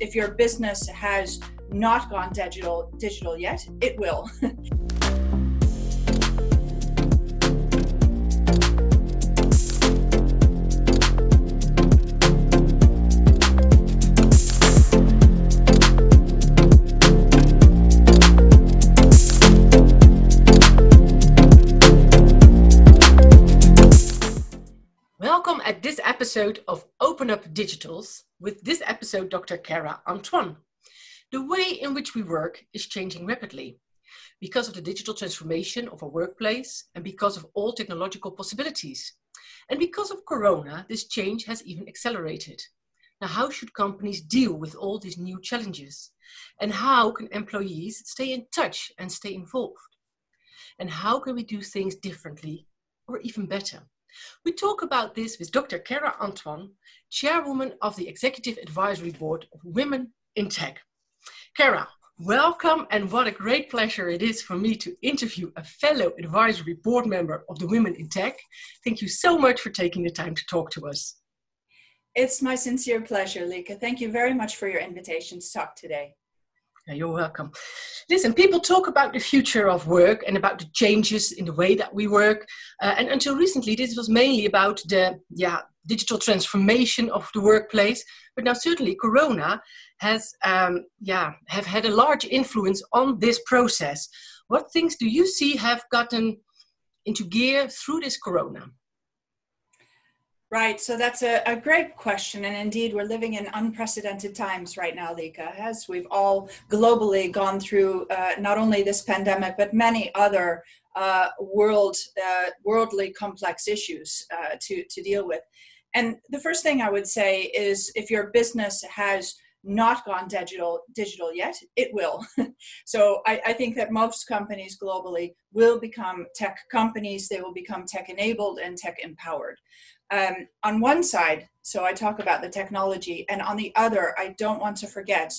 if your business has not gone digital digital yet, it will. episode of Open Up Digitals with this episode Dr. Cara Antoine. The way in which we work is changing rapidly because of the digital transformation of our workplace and because of all technological possibilities. And because of Corona, this change has even accelerated. Now, how should companies deal with all these new challenges? And how can employees stay in touch and stay involved? And how can we do things differently or even better? We talk about this with Dr. Cara Antoine, chairwoman of the Executive Advisory Board of Women in Tech. Cara, welcome, and what a great pleasure it is for me to interview a fellow advisory board member of the Women in Tech. Thank you so much for taking the time to talk to us. It's my sincere pleasure, Lika. Thank you very much for your invitation to talk today. You're welcome. Listen, people talk about the future of work and about the changes in the way that we work. Uh, and until recently, this was mainly about the yeah, digital transformation of the workplace. But now, certainly, Corona has um, yeah have had a large influence on this process. What things do you see have gotten into gear through this corona? Right, so that's a, a great question. And indeed, we're living in unprecedented times right now, Lika, as we've all globally gone through uh, not only this pandemic, but many other uh, world, uh, worldly complex issues uh, to, to deal with. And the first thing I would say is if your business has not gone digital digital yet it will so I, I, think that most companies globally will become tech companies they will become tech enabled and tech empowered um, on one side so i talk about the technology and on the other i don't want to forget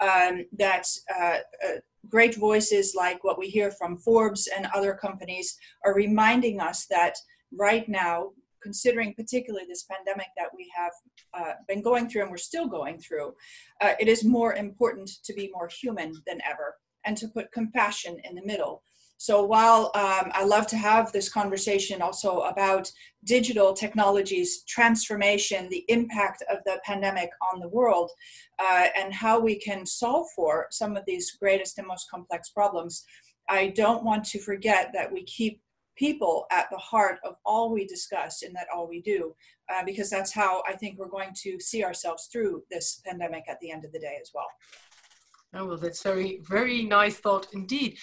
um, that uh, uh, great voices like what we hear from forbes and other companies are reminding us that right now considering particularly this pandemic that we have uh, been going through and we're still going through, uh, it is more important to be more human than ever and to put compassion in the middle. So while um, I love to have this conversation also about digital technologies, transformation, the impact of the pandemic on the world, uh, and how we can solve for some of these greatest and most complex problems, I don't want to forget that we keep people at the heart of all we discuss and that all we do, uh, because that's how I think we're going to see ourselves through this pandemic at the end of the day as well. Oh, well, that's very, very nice thought indeed.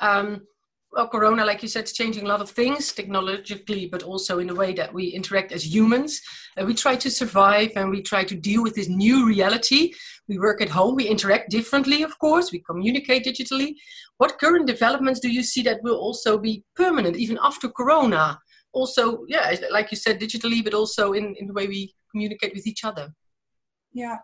Um, well, Corona, like you said, is changing a lot of things technologically, but also in the way that we interact as humans. Uh, we try to survive and we try to deal with this new reality. We work at home, we interact differently, of course, we communicate digitally. What current developments do you see that will also be permanent, even after Corona? Also, yeah, like you said, digitally, but also in, in the way we communicate with each other. Yeah.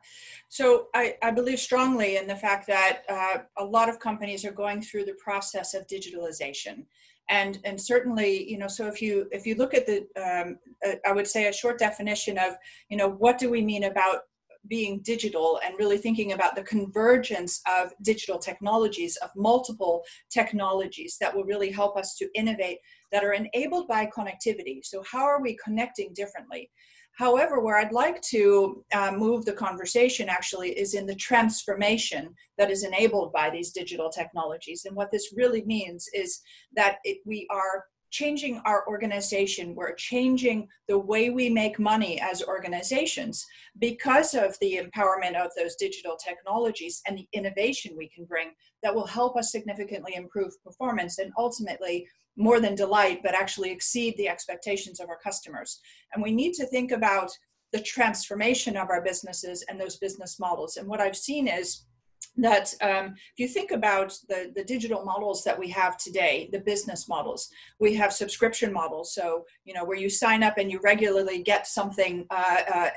So I, I believe strongly in the fact that uh, a lot of companies are going through the process of digitalization. And, and certainly, you know, so if you if you look at the, um, uh, I would say a short definition of, you know, what do we mean about being digital and really thinking about the convergence of digital technologies, of multiple technologies that will really help us to innovate that are enabled by connectivity. So, how are we connecting differently? However, where I'd like to uh, move the conversation actually is in the transformation that is enabled by these digital technologies. And what this really means is that it, we are changing our organization, we're changing the way we make money as organizations because of the empowerment of those digital technologies and the innovation we can bring that will help us significantly improve performance and ultimately more than delight, but actually exceed the expectations of our customers. And we need to think about the transformation of our businesses and those business models. And what I've seen is that um, if you think about the, the digital models that we have today, the business models, we have subscription models. So, you know, where you sign up and you regularly get something uh,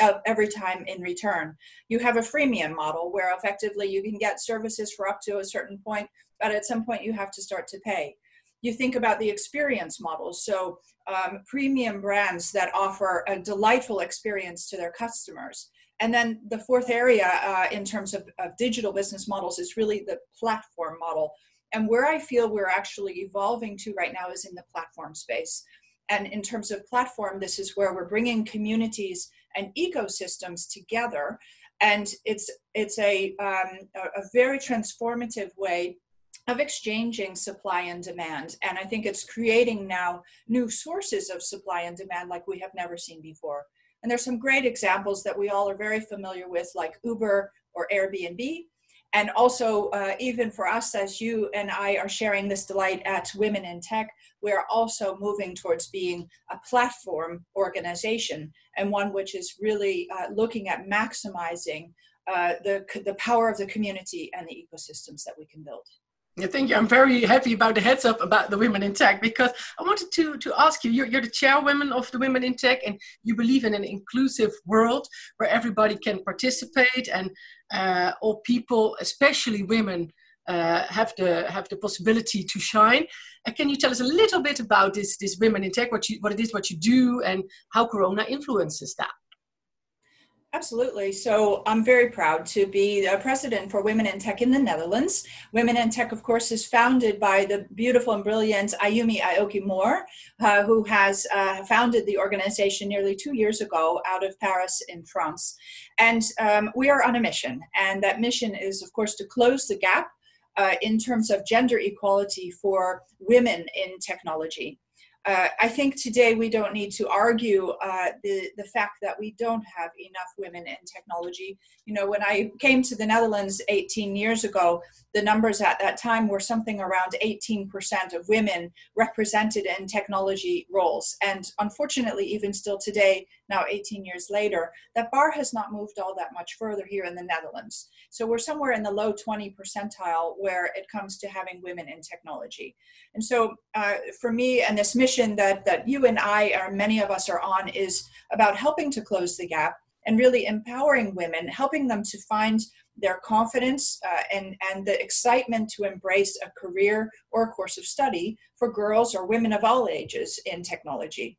uh, every time in return. You have a freemium model where effectively you can get services for up to a certain point, but at some point you have to start to pay you think about the experience models. So, um, premium brands that offer a delightful experience to their customers. And then the fourth area uh, in terms of, of digital business models is really the platform model. And where I feel we're actually evolving to right now is in the platform space. And in terms of platform, this is where we're bringing communities and ecosystems together. And it's, it's a, um, a, a very transformative way of exchanging supply and demand. And I think it's creating now new sources of supply and demand like we have never seen before. And there's some great examples that we all are very familiar with, like Uber or Airbnb. And also, uh, even for us, as you and I are sharing this delight at Women in Tech, we are also moving towards being a platform organization and one which is really uh, looking at maximizing uh, the, the power of the community and the ecosystems that we can build. Yeah, thank you. I'm very happy about the heads up about the women in tech because I wanted to to ask you. You're, you're the chairwoman of the Women in Tech, and you believe in an inclusive world where everybody can participate and uh, all people, especially women, uh, have the have the possibility to shine. Uh, can you tell us a little bit about this this Women in Tech? What you what it is, what you do, and how Corona influences that? Absolutely. So I'm very proud to be the president for Women in Tech in the Netherlands. Women in Tech, of course, is founded by the beautiful and brilliant Ayumi Aoki Moore, uh, who has uh, founded the organization nearly two years ago out of Paris in France. And um, we are on a mission. And that mission is, of course, to close the gap uh, in terms of gender equality for women in technology uh, I think today we don't need to argue uh, the the fact that we don't have enough women in technology. You know, when I came to the Netherlands 18 years ago, the numbers at that time were something around 18% of women represented in technology roles, and unfortunately, even still today, now 18 years later, that bar has not moved all that much further here in the Netherlands. So we're somewhere in the low 20 percentile where it comes to having women in technology. And so uh, for me, and this mission that, that you and I, or many of us are on, is about helping to close the gap and really empowering women, helping them to find their confidence uh, and, and the excitement to embrace a career or a course of study for girls or women of all ages in technology.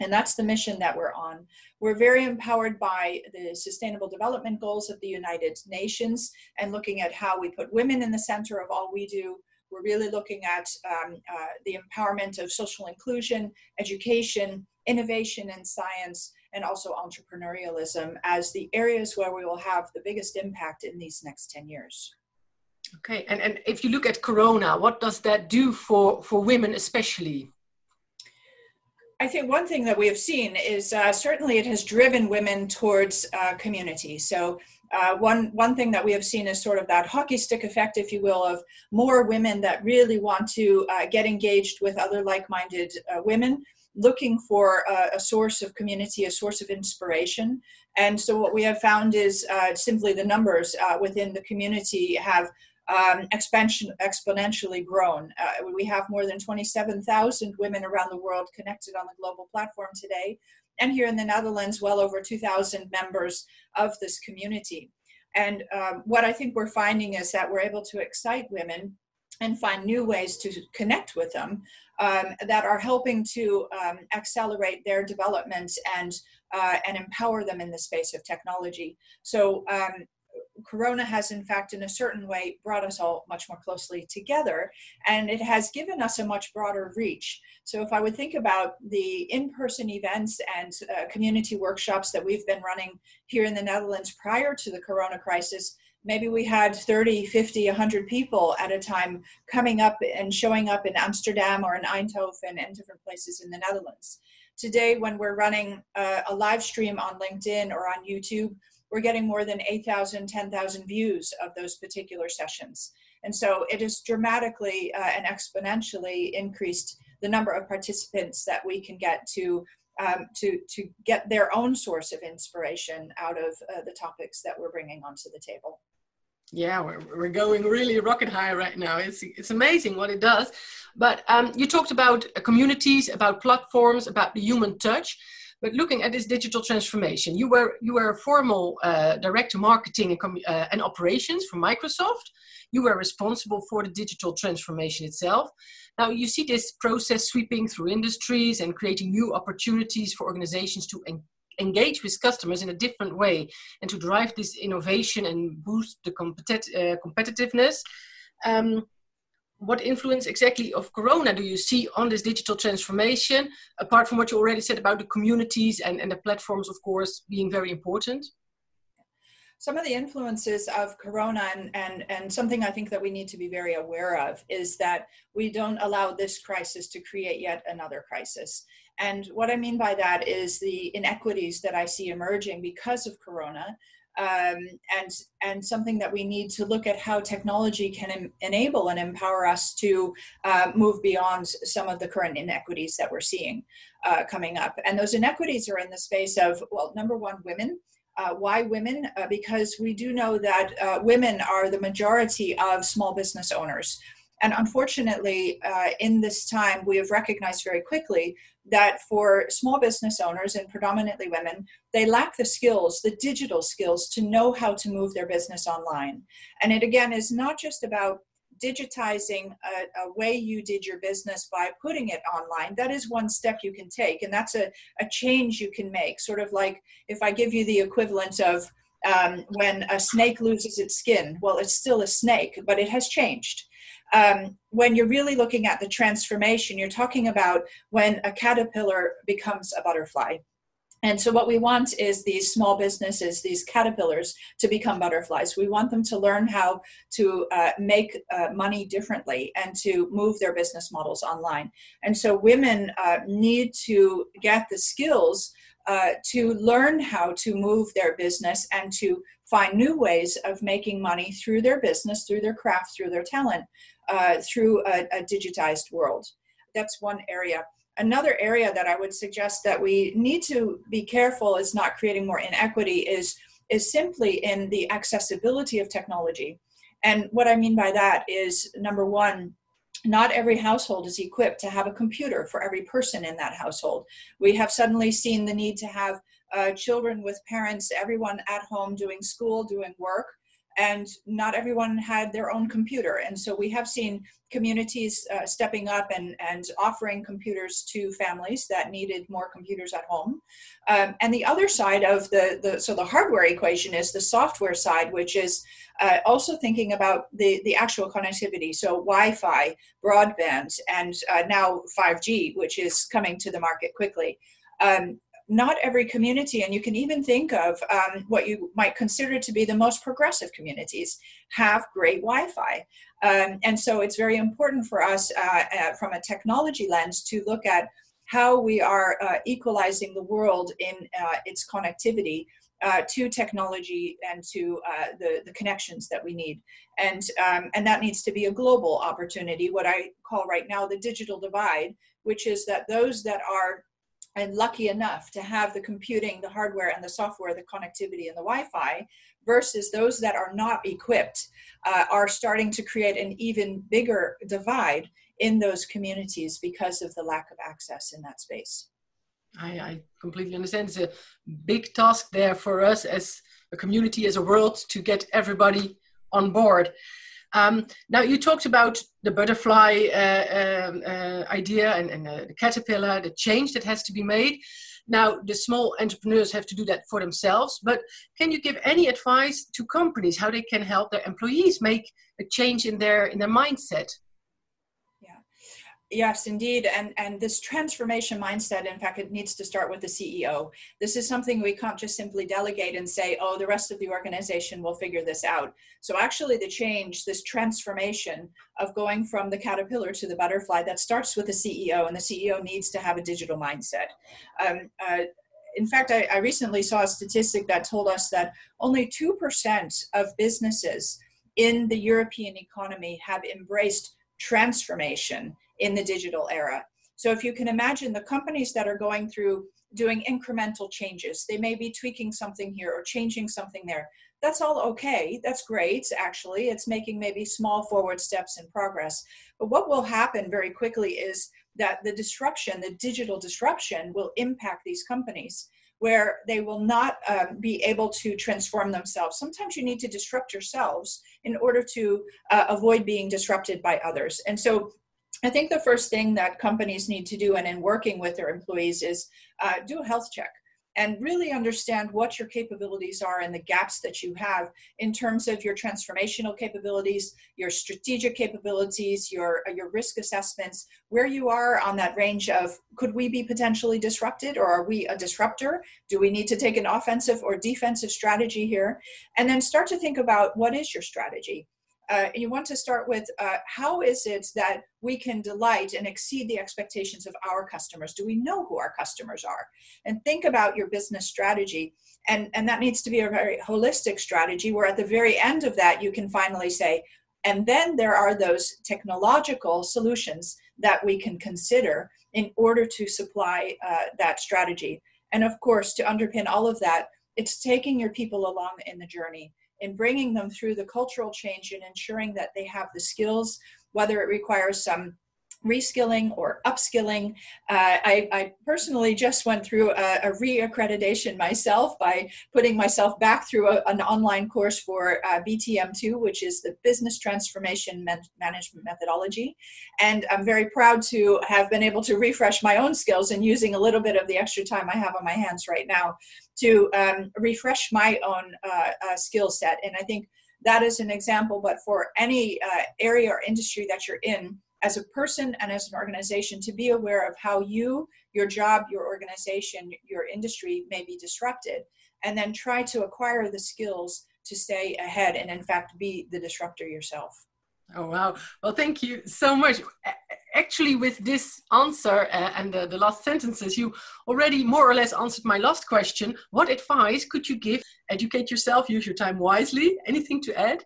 And that's the mission that we're on. We're very empowered by the Sustainable Development Goals of the United Nations and looking at how we put women in the center of all we do. We're really looking at um, uh, the empowerment of social inclusion, education, innovation in science, and also entrepreneurialism as the areas where we will have the biggest impact in these next 10 years. Okay, and, and if you look at Corona, what does that do for, for women especially? I think one thing that we have seen is uh, certainly it has driven women towards uh, community. So uh, one one thing that we have seen is sort of that hockey stick effect, if you will, of more women that really want to uh, get engaged with other like-minded uh, women, looking for a, source of community, a source of inspiration. And so what we have found is uh, simply the numbers within the community have um, expansion, exponentially grown. Uh, we have more than 27,000 women around the world connected on the global platform today. And here in the Netherlands, well over 2,000 members of this community. And um, what I think we're finding is that we're able to excite women and find new ways to connect with them um, that are helping to um, accelerate their development and uh, and empower them in the space of technology. So um, Corona has, in fact, in a certain way, brought us all much more closely together, and it has given us a much broader reach. So, if I would think about the in person events and uh, community workshops that we've been running here in the Netherlands prior to the Corona crisis, maybe we had 30, 50, 100 people at a time coming up and showing up in Amsterdam or in Eindhoven and different places in the Netherlands. Today, when we're running uh, a live stream on LinkedIn or on YouTube, we're getting more than 8,000, 10,000 views of those particular sessions. And so it has dramatically uh, and exponentially increased the number of participants that we can get to um, to to get their own source of inspiration out of uh, the topics that we're bringing onto the table. Yeah, we're, we're going really rocket high right now. It's it's amazing what it does. But um, you talked about communities, about platforms, about the human touch. But looking at this digital transformation, you were you were a formal uh, director marketing and, uh, and operations for Microsoft. You were responsible for the digital transformation itself. Now you see this process sweeping through industries and creating new opportunities for organizations to en engage with customers in a different way and to drive this innovation and boost the competit- uh, competitiveness. Um, what influence exactly of corona do you see on this digital transformation apart from what you already said about the communities and, and the platforms of course being very important? Some of the influences of corona and, and, and something i think that we need to be very aware of is that we don't allow this crisis to create yet another crisis. And what i mean by that is the inequities that i see emerging because of corona um, and and something that we need to look at how technology can em- enable and empower us to uh, move beyond some of the current inequities that we're seeing uh, coming up. And those inequities are in the space of well, number one, women. Uh, why women? Uh, because we do know that uh, women are the majority of small business owners. And unfortunately, uh, in this time, we have recognized very quickly that for small business owners and predominantly women, they lack the skills, the digital skills to know how to move their business online. And it again is not just about digitizing a, a, way you did your business by putting it online. That is one step you can take and that's a, a change you can make. Sort of like if i give you the equivalent of um, when a snake loses its skin. Well it's still a snake but it has changed um, when you're really looking at the transformation, you're talking about when a caterpillar becomes a butterfly. And so, what we want is these small businesses, these caterpillars, to become butterflies. We want them to learn how to uh, make uh, money differently and to move their business models online. And so, women uh, need to get the skills uh, to learn how to move their business and to find new ways of making money through their business, through their craft, through their talent, uh, through a, a digitized world. That's one area. Another area that I would suggest that we need to be careful is not creating more inequity is, is simply in the accessibility of technology. And what I mean by that is number one, not every household is equipped to have a computer for every person in that household. We have suddenly seen the need to have uh, children with parents, everyone at home doing school, doing work, and not everyone had their own computer. And so we have seen communities uh, stepping up and, and offering computers to families that needed more computers at home. Um, and the other side of the, the, so the hardware equation is the software side, which is uh, also thinking about the, the actual connectivity. So Wi-Fi, broadband, and uh, now 5G, which is coming to the market quickly. Um, not every community, and you can even think of um, what you might consider to be the most progressive communities, have great Wi Fi. Um, and so it's very important for us uh, uh, from a technology lens to look at how we are uh, equalizing the world in uh, its connectivity. Uh, to technology and to uh, the, the connections that we need. And, um, and that needs to be a global opportunity, what I call right now the digital divide, which is that those that are and lucky enough to have the computing, the hardware, and the software, the connectivity, and the Wi Fi, versus those that are not equipped uh, are starting to create an even bigger divide in those communities because of the lack of access in that space. I, I completely understand. It's a big task there for us as a community, as a world, to get everybody on board. Um, now, you talked about the butterfly uh, um, uh, idea and, and uh, the caterpillar, the change that has to be made. Now, the small entrepreneurs have to do that for themselves, but can you give any advice to companies how they can help their employees make a change in their in their mindset? Yes, indeed. And, and this transformation mindset, in fact, it needs to start with the CEO. This is something we can't just simply delegate and say, oh, the rest of the organization will figure this out. So, actually, the change, this transformation of going from the caterpillar to the butterfly, that starts with the CEO, and the CEO needs to have a digital mindset. Um, uh, in fact, I, I recently saw a statistic that told us that only 2% of businesses in the European economy have embraced transformation in the digital era. So if you can imagine the companies that are going through doing incremental changes, they may be tweaking something here or changing something there. That's all okay. That's great, actually. It's making maybe small forward steps in progress. But what will happen very quickly is that the disruption, the digital disruption, will impact these companies where they will not um, be able to transform themselves. Sometimes you need to disrupt yourselves in order to uh, avoid being disrupted by others. And so I think the first thing that companies need to do, and in working with their employees, is uh, do a health check. and really understand what your capabilities are and the gaps that you have in terms of your transformational capabilities, your strategic capabilities, your, your risk assessments, where you are on that range of could we be potentially disrupted or are we a disruptor? Do we need to take an offensive or defensive strategy here? And then start to think about what is your strategy? Uh, you want to start with uh, how is it that we can delight and exceed the expectations of our customers? Do we know who our customers are? And think about your business strategy. And and that needs to be a very holistic strategy where at the very end of that you can finally say and then there are those technological solutions that we can consider in order to supply uh, that strategy. And of course to underpin all of that it's taking your people along in the journey in bringing them through the cultural change and ensuring that they have the skills, whether it requires some reskilling or upskilling. Uh, I, I, personally just went through a, a re-accreditation myself by putting myself back through a, an online course for uh, BTM2, which is the Business Transformation Man- Management Methodology. And I'm very proud to have been able to refresh my own skills and using a little bit of the extra time I have on my hands right now to um, refresh my own uh, uh skill set. And I think that is an example, but for any uh, area or industry that you're in, as a person and as an organization to be aware of how you, your job, your organization, your industry may be disrupted, and then try to acquire the skills to stay ahead and, in fact, be the disruptor yourself. Oh, wow. Well, thank you so much. Actually, with this answer uh, and the, the last sentences, you already more or less answered my last question. What advice could you give? Educate yourself, use your time wisely. Anything to add?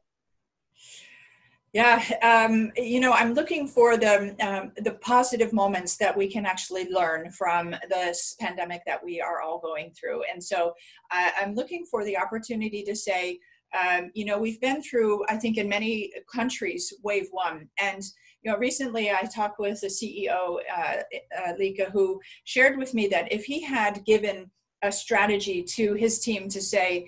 Yeah, um, you know, I'm looking for the um, the positive moments that we can actually learn from this pandemic that we are all going through, and so uh, I'm looking for the opportunity to say, um, you know, we've been through, I think, in many countries, wave one, and you know, recently I talked with the CEO, uh, uh, Lika, who shared with me that if he had given a strategy to his team to say,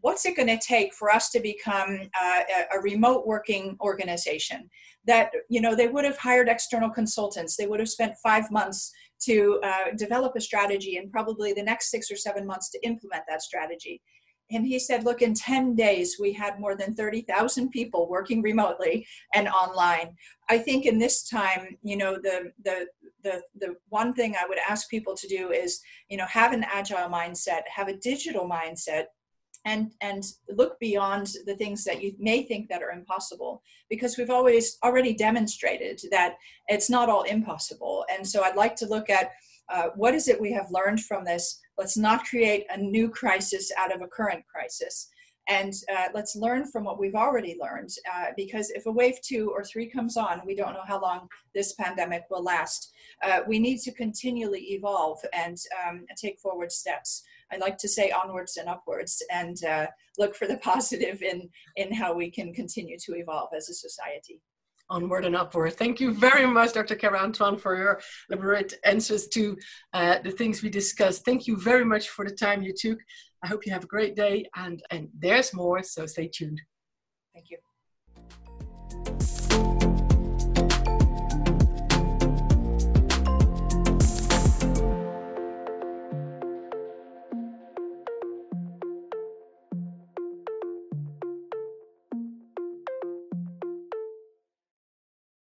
what's it going to take for us to become uh, a, remote working organization? That you know they would have hired external consultants. They would have spent five months to uh, develop a strategy and probably the next six or seven months to implement that strategy. And he said look in 10 days we had more than 30,000 people working remotely and online. I think in this time you know the the the the one thing i would ask people to do is you know have an agile mindset have a digital mindset and and look beyond the things that you may think that are impossible because we've always already demonstrated that it's not all impossible. And so i'd like to look at uh, what is it we have learned from this? Let's not create a new crisis out of a current crisis. And uh, let's learn from what we've already learned uh, because if a wave two or three comes on we don't know how long this pandemic will last. Uh, we need to continually evolve and um, take forward steps I like to say onwards and upwards and uh, look for the positive in, in how we can continue to evolve as a society. Onward and upward. Thank you very much, Dr. Cara Antoine, for your elaborate answers to uh, the things we discussed. Thank you very much for the time you took. I hope you have a great day and, and there's more, so stay tuned. Thank you.